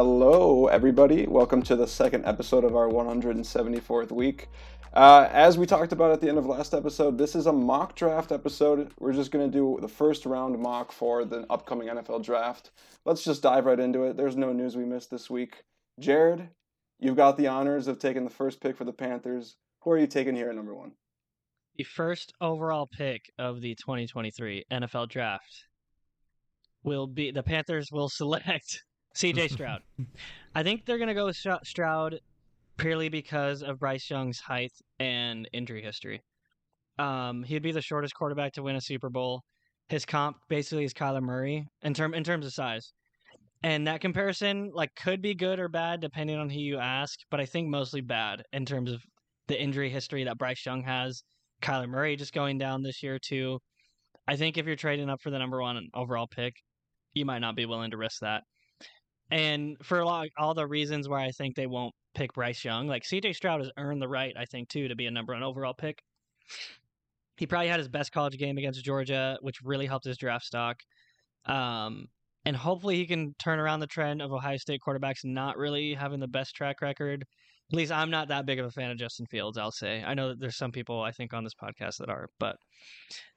Hello, everybody. Welcome to the second episode of our 174th week. Uh, as we talked about at the end of last episode, this is a mock draft episode. We're just going to do the first round mock for the upcoming NFL draft. Let's just dive right into it. There's no news we missed this week. Jarod, you've got the honors of taking the first pick for the Panthers. Who are you taking here at number one? The first overall pick of the 2023 NFL draft will be the Panthers will select CJ Stroud. I think they're going to go with Stroud purely because of Bryce Young's height and injury history. Um, he'd be the shortest quarterback to win a Super Bowl. His comp basically is Kyler Murray in term in terms of size. And that comparison like could be good or bad depending on who you ask, but I think mostly bad in terms of the injury history that Bryce Young has. Kyler Murray just going down this year too. I think if you're trading up for the number one overall pick, you might not be willing to risk that. And for like all the reasons why I think they won't pick Bryce Young, like CJ Stroud has earned the right, I think, too, to be a number one overall pick. He probably had his best college game against Georgia, which really helped his draft stock. Um, and hopefully he can turn around the trend of Ohio State quarterbacks not really having the best track record. At least I'm not that big of a fan of Justin Fields, I'll say. I know that there's some people I think on this podcast that are, but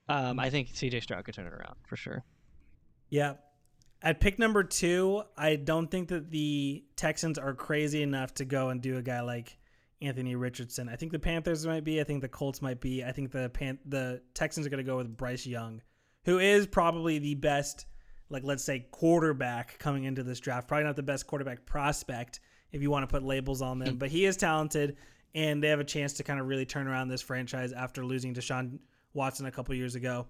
um, I think CJ Stroud could turn it around for sure. Yeah, at pick number two, I don't think that the Texans are crazy enough to go and do a guy like Anthony Richardson. I think the Panthers might be. I think the Colts might be. I think the Pan- the Texans are going to go with Bryce Young, who is probably the best, like let's say, quarterback coming into this draft. Probably not the best quarterback prospect if you want to put labels on them, hmm. but he is talented, and they have a chance to kind of really turn around this franchise after losing Deshaun Watson a couple years ago.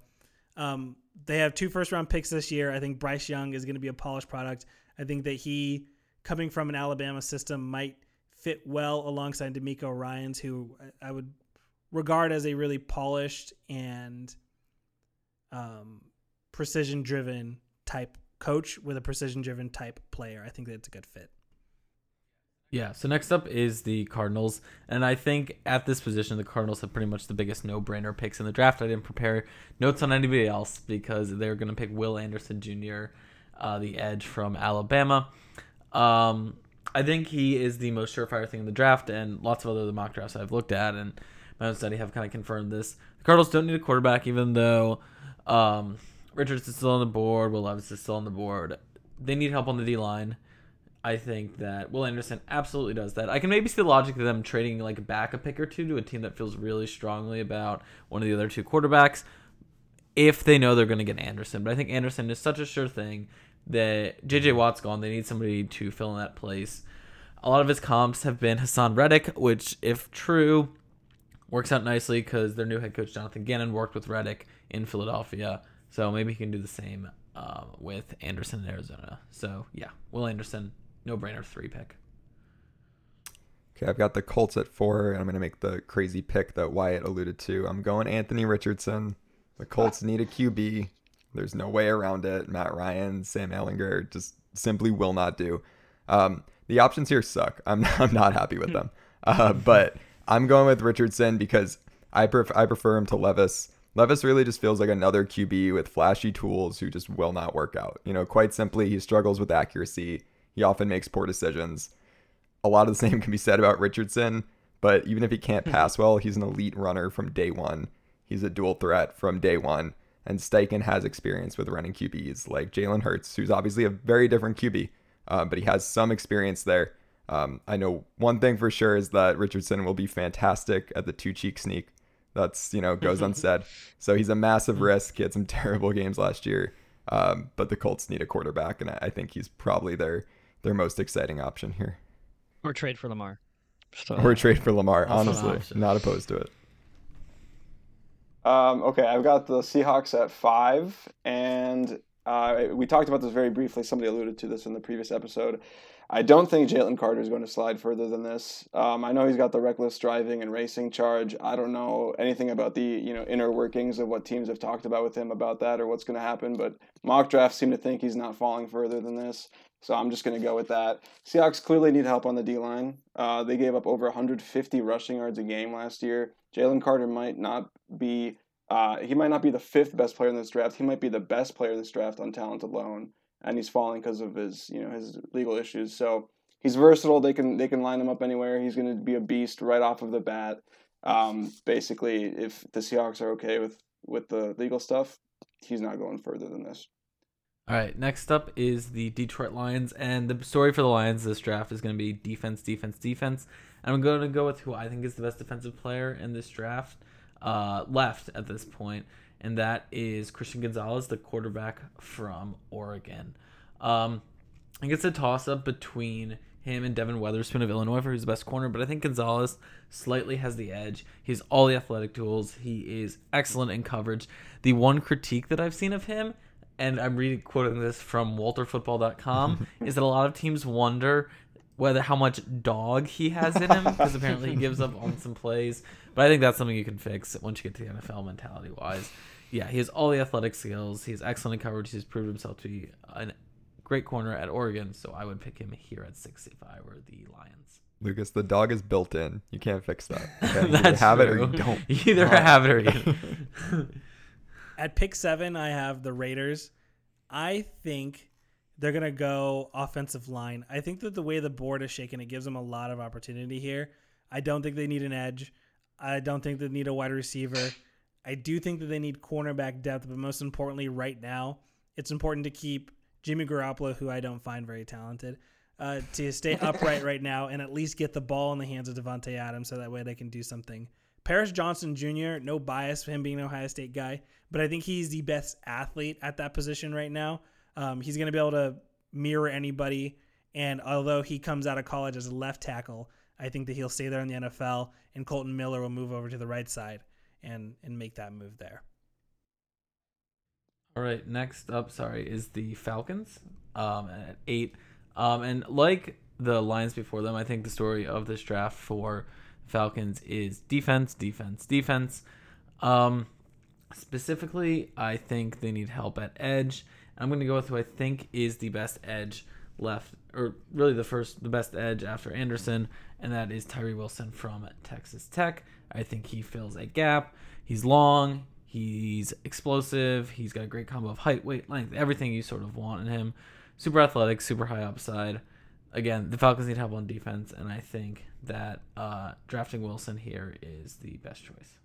Um, they have two first round picks this year. I think Bryce Young is going to be a polished product. I think that he, coming from an Alabama system, might fit well alongside DeMeco Ryans, who I would regard as a really polished and um, precision driven type coach with a precision driven type player. I think that it's a good fit. Yeah, so next up is the Cardinals. And I think at this position, the Cardinals have pretty much the biggest no brainer picks in the draft. I didn't prepare notes on anybody else because they're going to pick Will Anderson Jr., uh, the edge from Alabama. Um, I think he is the most surefire thing in the draft, and lots of other mock drafts I've looked at and my own study have kind of confirmed this. The Cardinals don't need a quarterback, even though um, Richards is still on the board, Will Levis is still on the board. They need help on the D line. I think that Will Anderson absolutely does that. I can maybe see the logic of them trading like back a pick or two to a team that feels really strongly about one of the other two quarterbacks if they know they're going to get Anderson. But I think Anderson is such a sure thing that JJ Watt's gone. They need somebody to fill in that place. A lot of his comps have been Haason Reddick, which, if true, works out nicely because their new head coach Jonathan Gannon worked with Reddick in Philadelphia. So maybe he can do the same uh, with Anderson in Arizona. So yeah, Will Anderson, no brainer three pick. Okay, I've got the Colts at four, and I'm going to make the crazy pick that Wyatt alluded to. I'm going Anthony Richardson. The Colts need a QB. There's no way around it. Matt Ryan, Sam Ehlinger just simply will not do. Um, the options here suck. I'm not, I'm not happy with them. Uh, but I'm going with Richardson because I, pref- I prefer him to Levis. Levis really just feels like another QB with flashy tools who just will not work out. You know, quite simply, he struggles with accuracy. He often makes poor decisions. A lot of the same can be said about Richardson, but even if he can't hmm. pass well, he's an elite runner from day one. He's a dual threat from day one. And Steichen has experience with running QBs like Jalen Hurts, who's obviously a very different QB, uh, but he has some experience there. Um, I know one thing for sure is that Richardson will be fantastic at the two cheek sneak. That's, you know, goes unsaid. So he's a massive hmm. risk. He had some terrible games last year. Um, but the Colts need a quarterback, and I think he's probably their their most exciting option here. Or trade for Lamar. So, or trade for Lamar. Honestly, not opposed to it. Um, okay, I've got the Seahawks at five, and Uh, we talked about this very briefly. Somebody alluded to this in the previous episode. I don't think Jalen Carter is going to slide further than this. Um, I know he's got the reckless driving and racing charge. I don't know anything about the you know inner workings of what teams have talked about with him about that or what's going to happen. But mock drafts seem to think he's not falling further than this. So I'm just going to go with that. Seahawks clearly need help on the D line. Uh, they gave up over 150 rushing yards a game last year. Jalen Carter might not be. Uh, he might not be the fifth best player in this draft. He might be the best player in this draft on talent alone and he's falling because of his you know his legal issues. So he's versatile. They can they can line him up anywhere. He's going to be a beast right off of the bat. Um, basically, if the Seahawks are okay with with the legal stuff, he's not going further than this. All right, next up is the Detroit Lions, and the story for the Lions this draft is going to be defense, defense, defense. And I'm going to go with who I think is the best defensive player in this draft uh, left at this point, and that is Christian Gonzalez, the quarterback from Oregon. Um, I think it's a toss up between him and Devon Witherspoon of Illinois for who's the best corner, but I think Gonzalez slightly has the edge. He's all the athletic tools. He is excellent in coverage. The one critique that I've seen of him, and I'm reading quoting this from WalterFootball.com, is that a lot of teams wonder whether how much dog he has in him because apparently he gives up on some plays. But I think that's something you can fix once you get to the NFL mentality wise yeah, he has all the athletic skills. He's excellent in coverage. He's proved himself to be a great corner at Oregon, so I would pick him here at six if I were the Lions. Lucas, the dog is built in. You can't fix that. Okay? You either have true. it or you don't. You either have it or you. At pick seven, I have the Raiders. I think they're gonna go offensive line. I think that the way the board is shaken, it gives them a lot of opportunity here. I don't think they need an edge. I don't think they need a wide receiver. I do think that they need cornerback depth, but most importantly, right now, it's important to keep Jimmy Garoppolo, who I don't find very talented, uh, to stay upright right now and at least get the ball in the hands of Davante Adams, so that way they can do something. Paris Johnson Jr. No bias for him being an Ohio State guy, but I think he's the best athlete at that position right now. Um, he's going to be able to mirror anybody, and although he comes out of college as a left tackle, I think that he'll stay there in the NFL, and Kolton Miller will move over to the right side and and make that move there. All right, next up, sorry, is the Falcons um, at eight. Um, and like the Lions before them, I think the story of this draft for Falcons is defense, defense, defense. Um, specifically, I think they need help at edge. I'm going to go with who I think is the best edge left, or really the first, the best edge after Anderson, and that is Tyree Wilson from Texas Tech. I think he fills a gap. He's long, he's explosive, he's got a great combo of height, weight, length, everything you sort of want in him. Super athletic, super high upside. Again, the Falcons need help on defense, and I think that uh, drafting Wilson here is the best choice.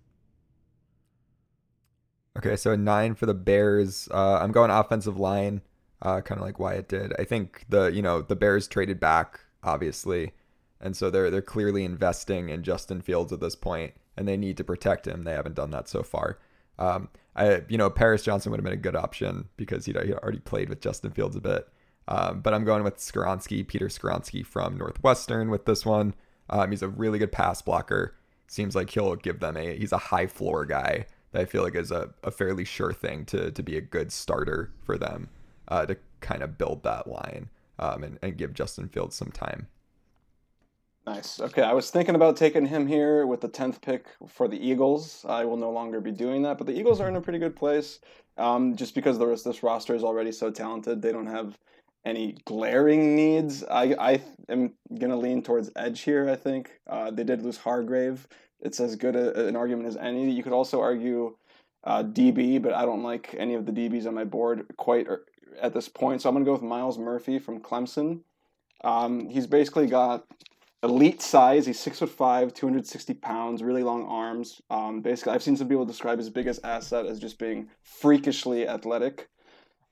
Okay, so nine for the Bears. Uh, I'm going offensive line, uh, kind of like Wyatt did. I think the you know the Bears traded back, obviously, and so they're they're clearly investing in Justin Fields at this point, and they need to protect him. They haven't done that so far. Um, I you know Paris Johnson would have been a good option because he'd, he'd already played with Justin Fields a bit. Um, but I'm going with Skoronski, Peter Skoronski from Northwestern with this one. Um, he's a really good pass blocker. Seems like he'll give them a he's a high floor guy that I feel like is a, a fairly sure thing to to be a good starter for them uh, to kind of build that line um, and, and give Justin Fields some time. Nice. Okay, I was thinking about taking him here with the tenth pick for the Eagles. I will no longer be doing that, but the Eagles are in a pretty good place, um, just because the rest this roster is already so talented. They don't have any glaring needs. I I am gonna lean towards edge here. I think uh, they did lose Hargrave. It's as good a, an argument as any. You could also argue uh, DB, but I don't like any of the DBs on my board quite er, at this point. So I'm gonna go with Myles Murphy from Clemson. Um, he's basically got elite size. He's six foot five, 260 pounds, really long arms. Um, basically, I've seen some people describe his biggest asset as just being freakishly athletic.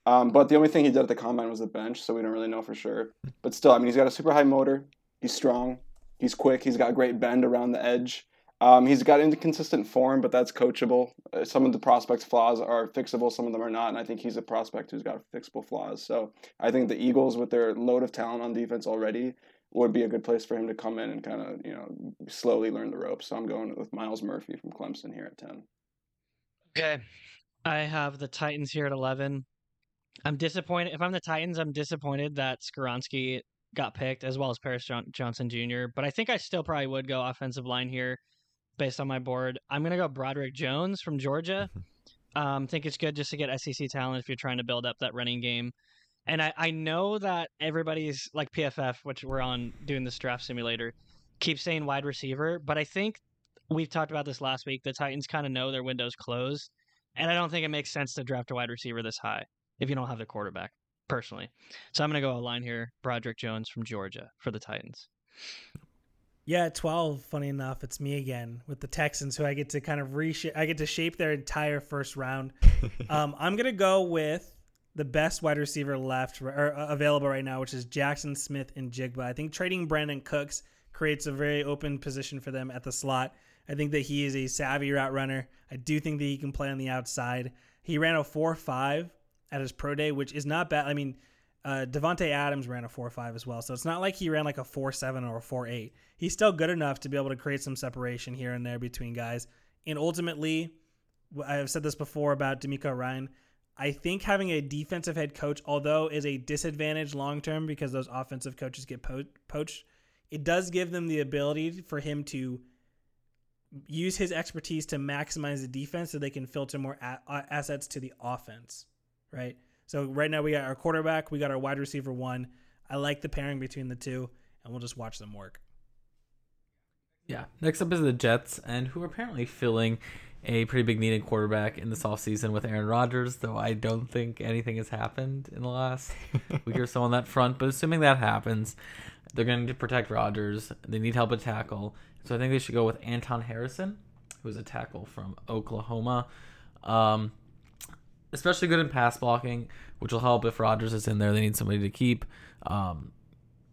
Um, but the only thing he did at the combine was the bench, so we don't really know for sure. But still, I mean, he's got a super high motor. He's strong. He's quick. He's got great bend around the edge. Um, he's got inconsistent form, but that's coachable. Uh, some of the prospect's flaws are fixable, some of them are not, and I think he's a prospect who's got fixable flaws. So I think the Eagles, with their load of talent on defense already, would be a good place for him to come in and kind of you know slowly learn the ropes. So I'm going with Myles Murphy from Clemson here at ten. Okay, I have the Titans here at eleven. I'm disappointed. If I'm the Titans, I'm disappointed that Skoronski got picked as well as Paris John- Johnson Jr. But I think I still probably would go offensive line here based on my board. I'm gonna go Broderick Jones from Georgia. Um, think it's good just to get SEC talent if you're trying to build up that running game. And I, I know that everybody's like PFF, which we're on doing this draft simulator, keeps saying wide receiver, but I think we've talked about this last week. The Titans kind of know their window's closed, and I don't think it makes sense to draft a wide receiver this high if you don't have the quarterback, personally. So I'm going to go a line here Broderick Jones from Georgia for the Titans. Yeah, 12, funny enough, it's me again with the Texans who I get to kind of reshape I get to shape their entire first round. um, I'm going to go with the best wide receiver left or uh, available right now, which is Jaxon Smith-Njigba. I think trading Brandin Cooks creates a very open position for them at the slot. I think that he is a savvy route runner. I do think that he can play on the outside. He ran a 4-5 at his pro day, which is not bad. I mean, uh, Davante Adams ran a 4-5 as well, so it's not like he ran like a 4-7 or a 4-8. He's still good enough to be able to create some separation here and there between guys. And ultimately, I've said this before about DeMeco Ryan. I think having a defensive head coach, although is a disadvantage long term because those offensive coaches get po- poached, it does give them the ability for him to use his expertise to maximize the defense so they can filter more a- assets to the offense, right? So right now we got our quarterback, we got our wide receiver one. I like the pairing between the two, and we'll just watch them work. Yeah. Next up is the Jets, and who are apparently filling a pretty big need in quarterback in this offseason with Aaron Rodgers, though I don't think anything has happened in the last week or so on that front. But assuming that happens, they're going to protect Rodgers. They need help at tackle. So I think they should go with Anton Harrison, who's a tackle from Oklahoma. Um, especially good in pass blocking, which will help if Rodgers is in there. They need somebody to keep um,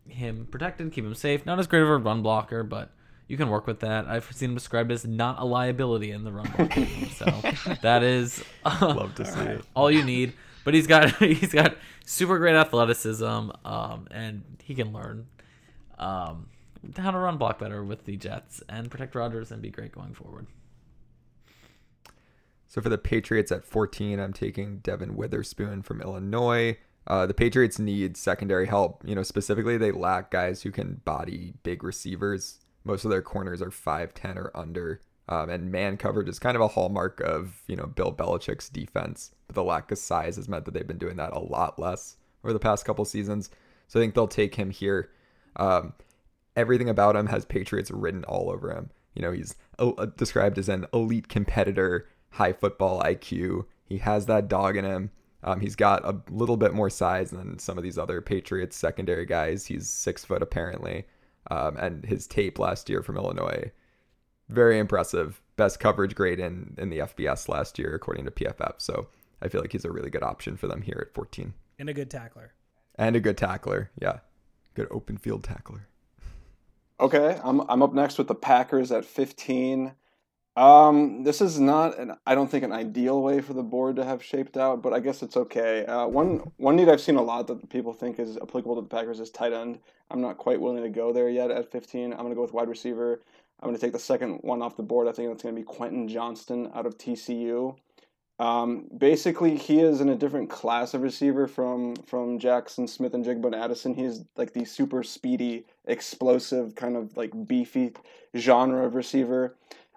him protected, keep him safe. Not as great of a run blocker, but you can work with that. I've seen him described as not a liability in the run blocking. so that is Love to see it. all you need. But he's got he's got super great athleticism, um, and he can learn um, how to run block better with the Jets and protect Rodgers and be great going forward. So for the Patriots at 14, I'm taking Devon Witherspoon from Illinois. Uh, the Patriots need secondary help. You know, specifically, they lack guys who can body big receivers. Most of their corners are 5'10 or under. Um, and man coverage is kind of a hallmark of, you know, Bill Belichick's defense. But the lack of size has meant that they've been doing that a lot less over the past couple seasons. So I think they'll take him here. Um, everything about him has Patriots written all over him. You know, he's uh, described as an elite competitor, high football IQ. He has that dog in him. Um, he's got a little bit more size than some of these other Patriots secondary guys. He's six foot apparently, um, and his tape last year from Illinois, very impressive. Best coverage grade in in the FBS last year according to PFF. So I feel like he's a really good option for them here at 14, And a good tackler. and a good tackler. Yeah, good open field tackler. Okay, I'm I'm up next with the Packers at 15. Um, this is not an I don't think an ideal way for the board to have shaped out, but I guess it's okay. Uh, one one need I've seen a lot that people think is applicable to the Packers is tight end. I'm not quite willing to go there yet at 15. I'm going to go with wide receiver. I'm going to take the second one off the board. I think it's going to be Quentin Johnston out of TCU. Um, basically, he is in a different class of receiver from from Jaxon Smith-Njigba Addison. He's like the super speedy, explosive, kind of like beefy genre of receiver.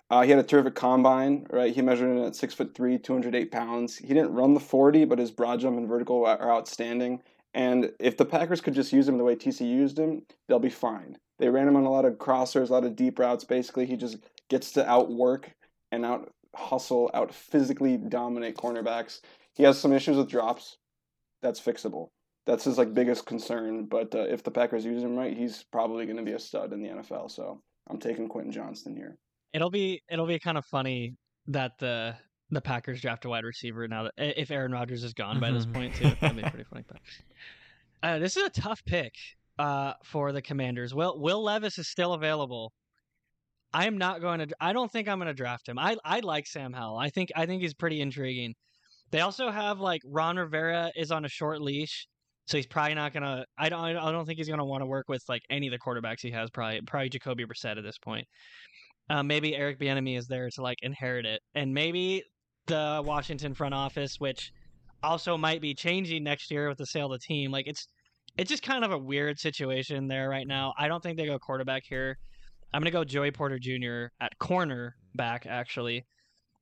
Uh, he had a terrific combine, right? He measured in at six foot three, 208 pounds. He didn't run the 40, but his broad jump and vertical are outstanding. And if the Packers could just use him the way TC used him, they'll be fine. They ran him on a lot of crossers, a lot of deep routes. Basically, he just gets to outwork and out hustle, out physically dominate cornerbacks. He has some issues with drops. That's fixable. That's his like biggest concern. But uh, if the Packers use him right, he's probably going to be a stud in the NFL. So I'm taking Quentin Johnston here. It'll be it'll be kind of funny that the the Packers draft a wide receiver now that if Aaron Rodgers is gone by this Mhm. point too. That'd be pretty funny. But uh, this is a tough pick uh, for the Commanders. Will Will Levis is still available. I am not going to. I don't think I'm going to draft him. I I like Sam Howell. I think I think he's pretty intriguing. They also have like Ron Rivera is on a short leash, so he's probably not gonna. I don't. I don't think he's gonna want to work with like any of the quarterbacks he has. Probably probably Jacoby Brissett at this point. Uh, maybe Eric Bieniemy is there to like inherit it, and maybe the Washington front office, which also might be changing next year with the sale of the team. Like it's it's just kind of a weird situation there right now. I don't think they go quarterback here. I'm gonna go Joey Porter Jr. at corner back actually,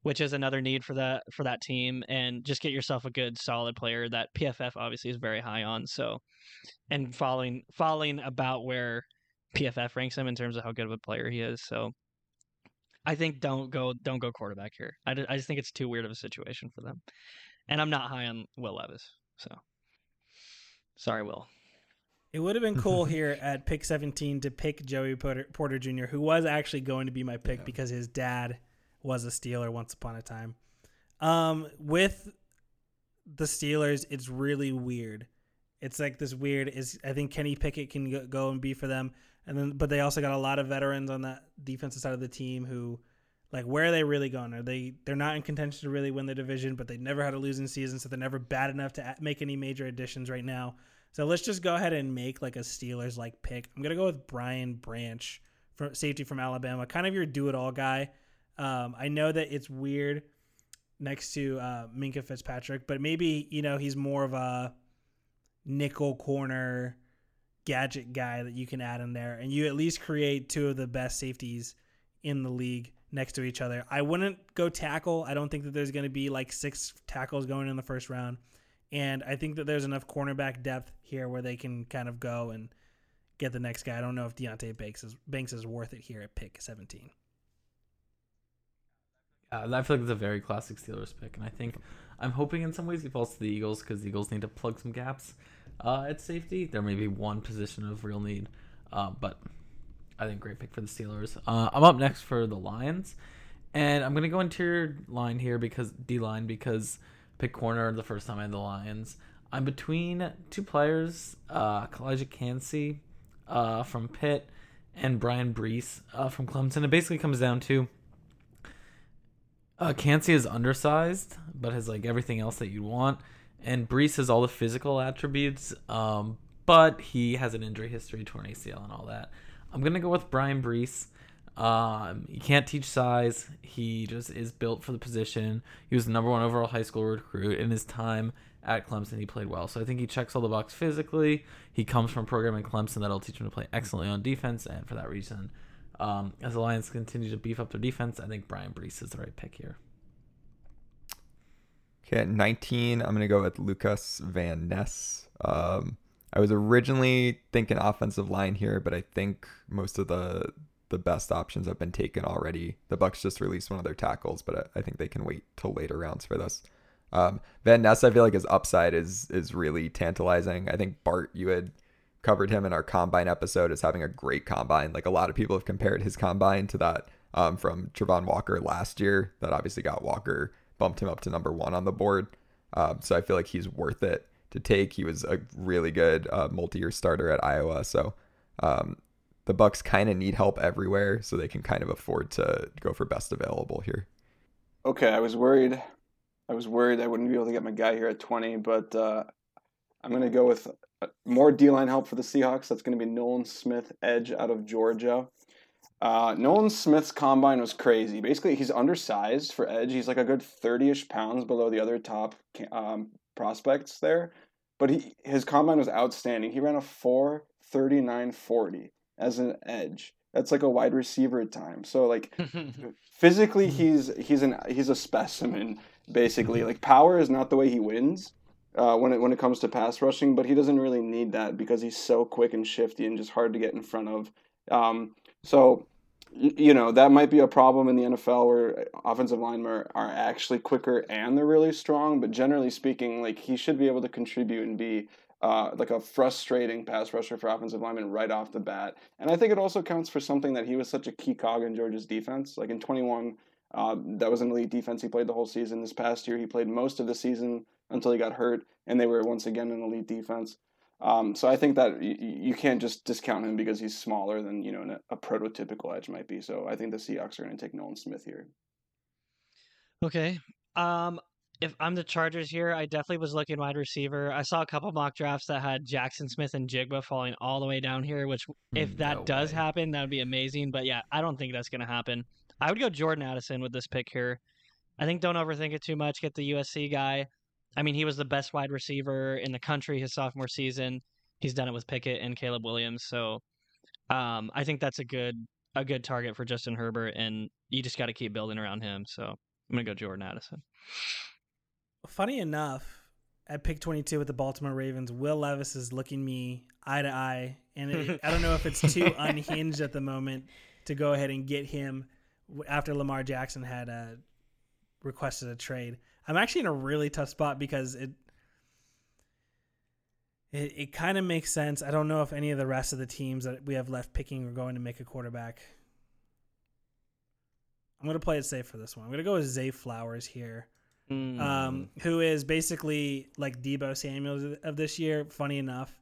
which is another need for that for that team, and just get yourself a good solid player that PFF obviously is very high on. So, and following following about where PFF ranks him in terms of how good of a player he is. So, I think don't go don't go quarterback here. I, I just think it's too weird of a situation for them, and I'm not high on Will Levis. So, sorry, Will. It would have been cool here at pick 17 to pick Joey Porter, Porter Jr., who was actually going to be my pick Yeah. because his dad was a Steeler once upon a time. Um, with the Steelers, it's really weird. It's like this weird is I think Kenny Pickett can go, go and be for them, and then but they also got a lot of veterans on that defensive side of the team who, like, where are they really going? Are they they're not in contention to really win the division, but they never had a losing season, so they're never bad enough to make any major additions right now. So let's just go ahead and make like a Steelers like pick. I'm gonna go with Brian Branch from safety from Alabama, kind of your do it all guy. Um, I know that it's weird next to uh, Minkah Fitzpatrick, but maybe you know he's more of a nickel corner gadget guy that you can add in there, and you at least create two of the best safeties in the league next to each other. I wouldn't go tackle. I don't think that there's going to be like six tackles going in the first round. And I think that there's enough cornerback depth here where they can kind of go and get the next guy. I don't know if Deonte Banks is Banks is worth it here at pick 17. Uh, I feel like it's a very classic Steelers pick, and I think I'm hoping in some ways he falls to the Eagles because the Eagles need to plug some gaps uh, at safety. There may be one position of real need, uh, but I think great pick for the Steelers. Uh, I'm up next for the Lions, and I'm gonna go interior line here because D line because pick corner the first time I had the Lions. I'm between two players, uh, Calijah Kancey uh, from Pitt and Bryan Bresee uh, from Clemson. It basically comes down to uh, Kancey is undersized, but has like everything else that you'd want. And Bresee has all the physical attributes, um, but he has an injury history, torn ACL, and all that. I'm gonna go with Bryan Bresee. Um, he can't teach size. He just is built for the position. He was the number one overall high school recruit in his time at Clemson. He played well, so I think he checks all the box physically. He comes from a program in Clemson that'll teach him to play excellently on defense, and for that reason, um, as the Lions continue to beef up their defense, I think Bryan Bresee is the right pick here. Okay, at 19, I'm going to go with Lucas Van Ness. Um, I was originally thinking offensive line here, but I think most of the the best options have been taken already. The Bucks just released one of their tackles, but I, I think they can wait till later rounds for this. Um, Van Ness, I feel like his upside is is really tantalizing. I think Bart, you had covered him in our combine episode as having a great combine. Like a lot of people have compared his combine to that um, from Travon Walker last year. That obviously got Walker bumped him up to number one on the board. Um, so I feel like he's worth it to take. He was a really good uh, multi-year starter at Iowa. So um, the Bucks kind of need help everywhere, so they can kind of afford to go for best available here. Okay, I was worried. I was worried I wouldn't be able to get my guy here at 20, but uh, I'm going to go with uh, more D line help for the Seahawks. That's going to be Nolan Smith, edge out of Georgia. Uh, Nolan Smith's combine was crazy. Basically, he's undersized for edge. He's like a good 30 ish pounds below the other top um, prospects there. But he, his combine was outstanding. He ran a 4 39 40 as an edge. That's like a wide receiver at times. So, like, physically he's he's an he's a specimen basically like power is not the way he wins uh, when it when it comes to pass rushing but he doesn't really need that because he's so quick and shifty and just hard to get in front of um, so you know that might be a problem in the NFL where offensive linemen are, are actually quicker and they're really strong but generally speaking like he should be able to contribute and be uh, like a frustrating pass rusher for offensive linemen right off the bat. And I think it also counts for something that he was such a key cog in Georgia's defense. Like in 21, uh, that was an elite defense. He played the whole season. This past year, he played most of the season until he got hurt, and they were once again an elite defense. Um, so I think that y- y- you can't just discount him because he's smaller than you know a prototypical edge might be. So I think the Seahawks are going to take Nolan Smith here. Okay. Um, if I'm the Chargers here, I definitely was looking wide receiver. I saw a couple mock drafts that had Jaxon Smith-Njigba falling all the way down here, which if Mm, that no does way. happen, that would be amazing. But yeah, I don't think that's going to happen. I would go Jordan Addison with this pick here. I think don't overthink it too much. Get the USC guy. I mean, he was the best wide receiver in the country his sophomore season. He's done it with Pickett and Caleb Williams, so um, I think that's a good a good target for Justin Herbert, and you just got to keep building around him. So I'm gonna go Jordan Addison. Funny enough, at pick 22 with the Baltimore Ravens, Will Levis is looking me eye to eye, and it, I don't know if it's too unhinged at the moment to go ahead and get him after Lamar Jackson had uh, requested a trade. I'm actually in a really tough spot because it it, it kind of makes sense. I don't know if any of the rest of the teams that we have left picking are going to make a quarterback. I'm going to play it safe for this one. I'm going to go with Zay Flowers here, Mm. um, who is basically like Deebo Samuels of this year. Funny enough,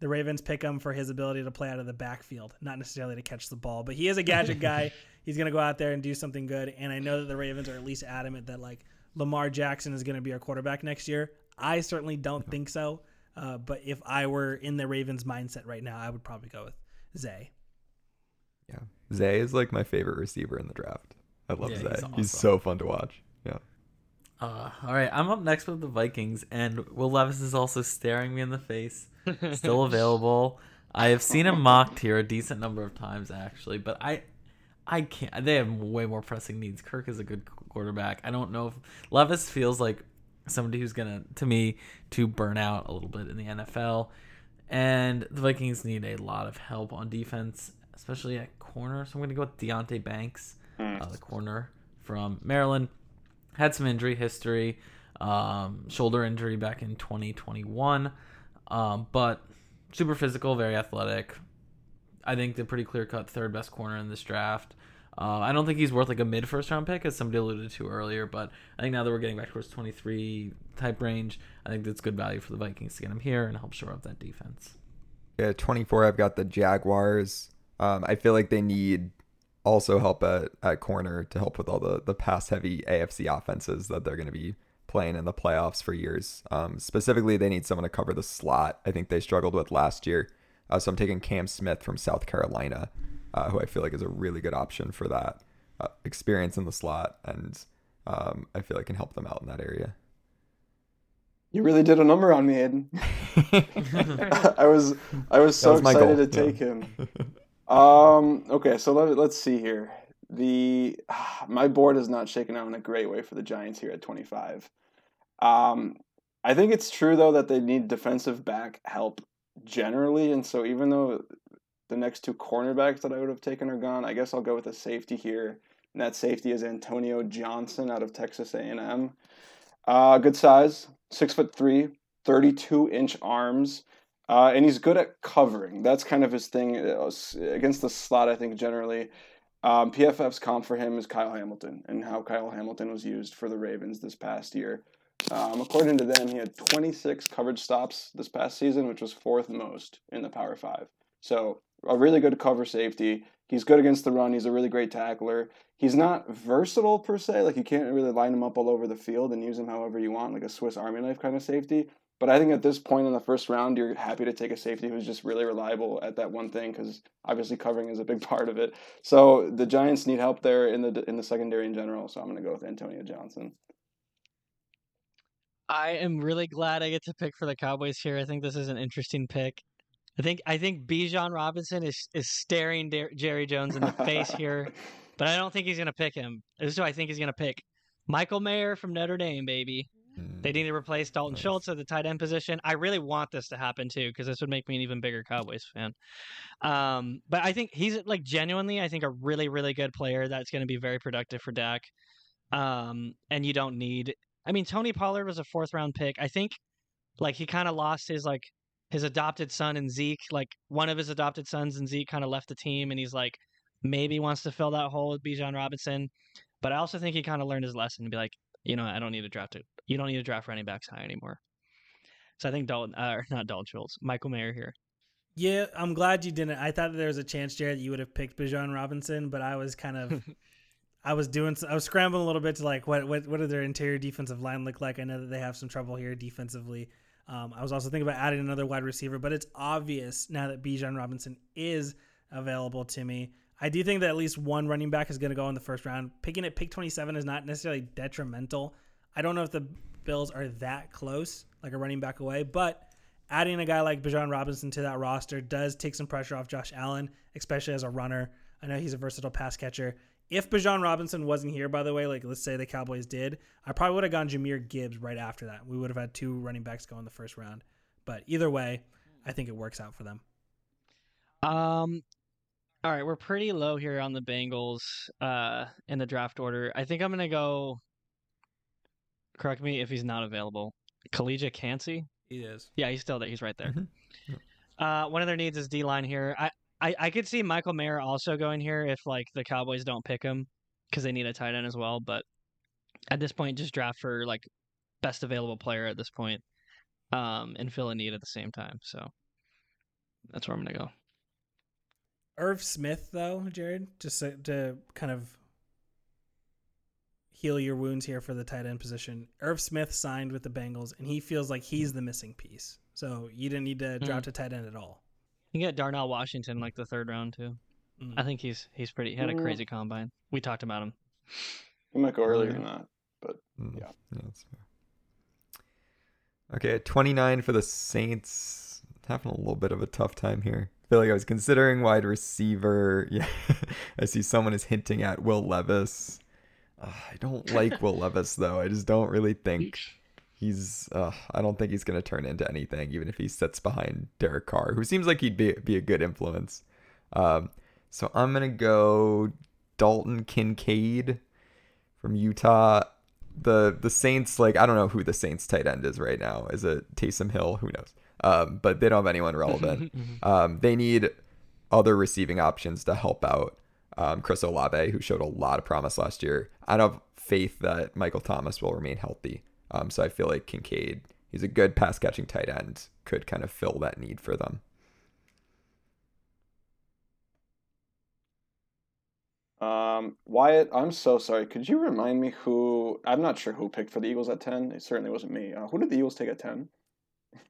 the Ravens pick him for his ability to play out of the backfield, not necessarily to catch the ball, but he is a gadget guy. He's going to go out there and do something good. And I know that the Ravens are at least adamant that like Lamar Jackson is going to be our quarterback next year. I certainly don't think so. Uh, but if I were in the Ravens mindset right now, I would probably go with Zay. Yeah. Zay is like my favorite receiver in the draft. I love Yeah, Zay. he's He's, so fun to watch. Yeah. Uh, all right, I'm up next with the Vikings, and Will Levis is also staring me in the face. Still available. I have seen him mocked here a decent number of times, actually, but I, I can't. They have way more pressing needs. Kirk is a good quarterback. I don't know if Levis feels like somebody who's gonna, to me, to burn out a little bit in the NFL, and the Vikings need a lot of help on defense, especially at corner. So I'm gonna go with Deonte Banks, uh, the corner from Maryland had some injury history, um, shoulder injury back in 2021, um, but super physical, very athletic. I think the pretty clear cut third best corner in this draft. Uh, I don't think he's worth like a mid first round pick, as somebody alluded to earlier, but I think now that we're getting back towards 23 type range, I think that's good value for the Vikings to get him here and help shore up that defense. Yeah, 24, I've got the Jaguars. Um, I feel like they need also help at, at corner to help with all the, the pass heavy AFC offenses that they're going to be playing in the playoffs for years. Um, specifically, they need someone to cover the slot. I think they struggled with last year. Uh, so I'm taking Cam Smith from South Carolina, uh, who I feel like is a really good option for that uh, experience in the slot. And um, I feel like can help them out in that area. You really did a number on me, Aiden. I was I was so was excited goal, to yeah. take him. Um. Okay. So let let's see here. The my board is not shaking out in a great way for the Giants here at 25. Um, I think it's true though that they need defensive back help generally, and so even though the next two cornerbacks that I would have taken are gone, I guess I'll go with a safety here. And that safety is Antonio Johnson out of Texas A&M. Uh, good size, six foot three, 32 inch arms. Uh, and he's good at covering. That's kind of his thing uh, against the slot. I think generally, um, PFF's comp for him is Kyle Hamilton and how Kyle Hamilton was used for the Ravens this past year. Um, according to them, he had 26 coverage stops this past season, which was fourth most in the Power Five. So a really good cover safety. He's good against the run. He's a really great tackler. He's not versatile per se. Like you can't really line him up all over the field and use him however you want, like a Swiss Army knife kind of safety. But I think at this point in the first round, you're happy to take a safety who's just really reliable at that one thing because obviously covering is a big part of it. So the Giants need help there in the in the secondary in general. So I'm going to go with Antonio Johnson. I am really glad I get to pick for the Cowboys here. I think this is an interesting pick. I think I think Bijan Robinson is is staring Dar- Jerry Jones in the face here, but I don't think he's going to pick him. This is who I think he's going to pick. Michael Mayer from Notre Dame, baby. Mm. They need to replace Dalton Nice. Schultz at the tight end position. I really want this to happen too because this would make me an even bigger Cowboys fan. Um, but I think he's like genuinely, I think a really, really good player that's going to be very productive for Dak. Um, and you don't need. I mean, Tony Pollard was a fourth round pick. I think, like he kind of lost his like his adopted son and Zeke. Like one of his adopted sons and Zeke kind of left the team, and he's like maybe wants to fill that hole with Bijan Robinson. But I also think he kind of learned his lesson and be like, you know, I don't need to draft it. You don't need to draft running backs high anymore. So I think Dalton, uh, or not Dalton Schultz, Michael Mayer here. Yeah, I'm glad you didn't. I thought there was a chance, Jarod, you would have picked Bijan Robinson, but I was kind of, I was doing, I was scrambling a little bit to like, what, what, what did their interior defensive line look like? I know that they have some trouble here defensively. Um, I was also thinking about adding another wide receiver, but it's obvious now that Bijan Robinson is available to me. I do think that at least one running back is going to go in the first round. Picking at pick 27 is not necessarily detrimental. I don't know if the Bills are that close, like a running back away. But adding a guy like Bijan Robinson to that roster does take some pressure off Josh Allen, especially as a runner. I know he's a versatile pass catcher. If Bijan Robinson wasn't here, by the way, like let's say the Cowboys did, I probably would have gone Jahmyr Gibbs right after that. We would have had two running backs go in the first round. But either way, I think it works out for them. Um, all right, we're pretty low here on the Bengals uh, in the draft order. I think I'm gonna go. Correct me if he's not available. Calijah Kancey. He is. Yeah, he's still there. He's right there. Mhm. Uh, one of their needs is D line here. I, I I could see Michael Mayer also going here if like the Cowboys don't pick him because they need a tight end as well. But at this point, just draft for like best available player at this point, um, and fill a need at the same time. So that's where I'm gonna go. Irv Smith, though, Jarod, just to, to kind of heal your wounds here for the tight end position. Irv Smith signed with the Bengals, and he feels like he's the missing piece. So you didn't need to draft a tight end at all. You get Darnell Washington like the third round too. Mm. I think he's he's pretty. He had a Mm. crazy combine. We talked about him. He might go earlier than that. Mm, Yeah. that's fair. Okay, 29 for the Saints. Having a little bit of a tough time here. I feel like I was considering wide receiver. Yeah, I see someone is hinting at Will Levis. Uh, I don't like Will Levis though. I just don't really think he's. Uh, I don't think he's gonna turn into anything, even if he sits behind Derek Carr, who seems like he'd be be a good influence. Um, so I'm gonna go Dalton Kincaid from Utah the the Saints like I don't know who the Saints tight end is right now. Is it Taysom Hill? Who knows? Um, but they don't have anyone relevant. um, they need other receiving options to help out um, Chris Olave, who showed a lot of promise last year. I don't have faith that Michael Thomas will remain healthy. Um, so I feel like Kincaid, he's a good pass catching tight end, could kind of fill that need for them. Um, Wyatt, I'm so sorry. Could you remind me who? I'm not sure who picked for the Eagles at ten. It certainly wasn't me. Uh, who did the Eagles take at ten?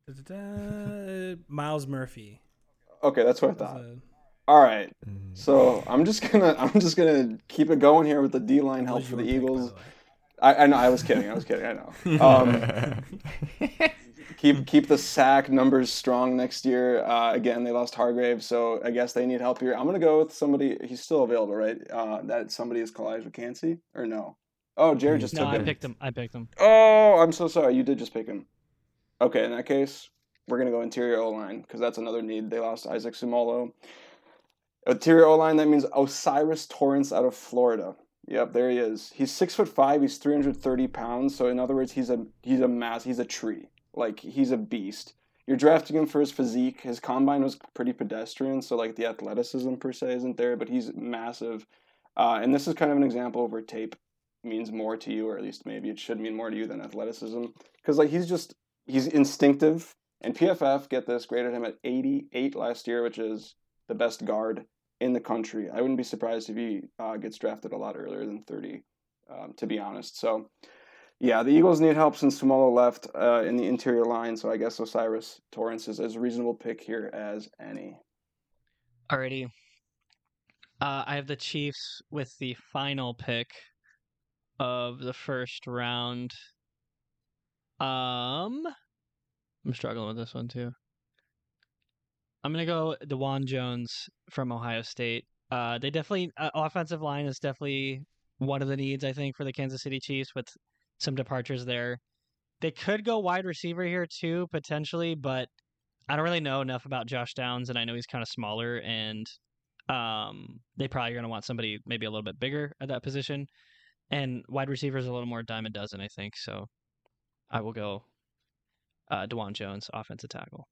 Da-da-da. Myles Murphy. Okay, that's what I thought. a- All right, Mm. so I'm just gonna I'm just gonna keep it going here with the D line help for the Eagles. the way. I, I know I was kidding. I was kidding. I know. Um, keep keep the sack numbers strong next year. Uh, again, they lost Hargrave, so I guess they need help here. I'm gonna go with somebody. He's still available, right? Uh, that somebody is Calijah Kancey or no? Oh, Jarod just No, took I him. picked him. I picked him. Oh, I'm so sorry. You did just pick him. Okay, in that case, we're gonna go interior O line because that's another need. They lost Isaac Seumalo. Interior O line. That means O'Cyrus Torrence out of Florida. Yep, there he is. He's six foot five. He's three hundred thirty pounds. So in other words, he's a he's a mass. He's a tree. Like he's a beast. You're drafting him for his physique. His combine was pretty pedestrian, so like the athleticism per se isn't there, but he's massive. Uh, and this is kind of an example of where tape means more to you, or at least maybe it should mean more to you than athleticism. Because like he's just he's instinctive. And PFF get this graded him at 88 last year, which is the best guard in the country. I wouldn't be surprised if he uh, gets drafted a lot earlier than 30, um, to be honest. So yeah, the Eagles need help since Seumalo left uh, in the interior line. So I guess O'Cyrus Torrence is as reasonable pick here as any. Alrighty. Uh, I have the Chiefs with the final pick of the first round. Um, I'm struggling with this one too. I'm gonna go Dawand Jones from Ohio State. Uh, they definitely uh, offensive line is definitely one of the needs I think for the Kansas City Chiefs with some departures there. They could go wide receiver here too potentially, but I don't really know enough about Josh Downs, and I know he's kind of smaller, and um, they probably are going to want somebody maybe a little bit bigger at that position. And wide receiver is a little more dime a dozen, I think. So I will go uh, Dawand Jones, offensive tackle.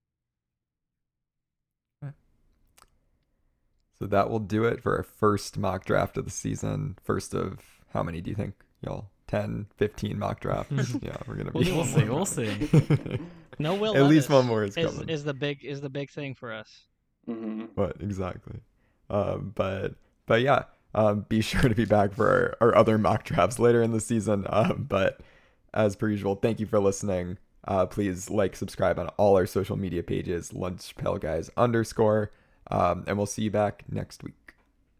So that will do it for our first mock draft of the season. First of how many do you think, y'all? 10, 15 mock drafts? yeah, we're going to We'll be. We'll see. more. We'll see. No Will At least one more is is, coming. is the big is the big thing for us. hmm What exactly? Um, but but yeah, um, be sure to be back for our, our other mock drafts later in the season. Um, but as per usual, thank you for listening. Uh, please like, subscribe on all our social media pages, Lunch Pail Guys underscore, um, and we'll see you back next week.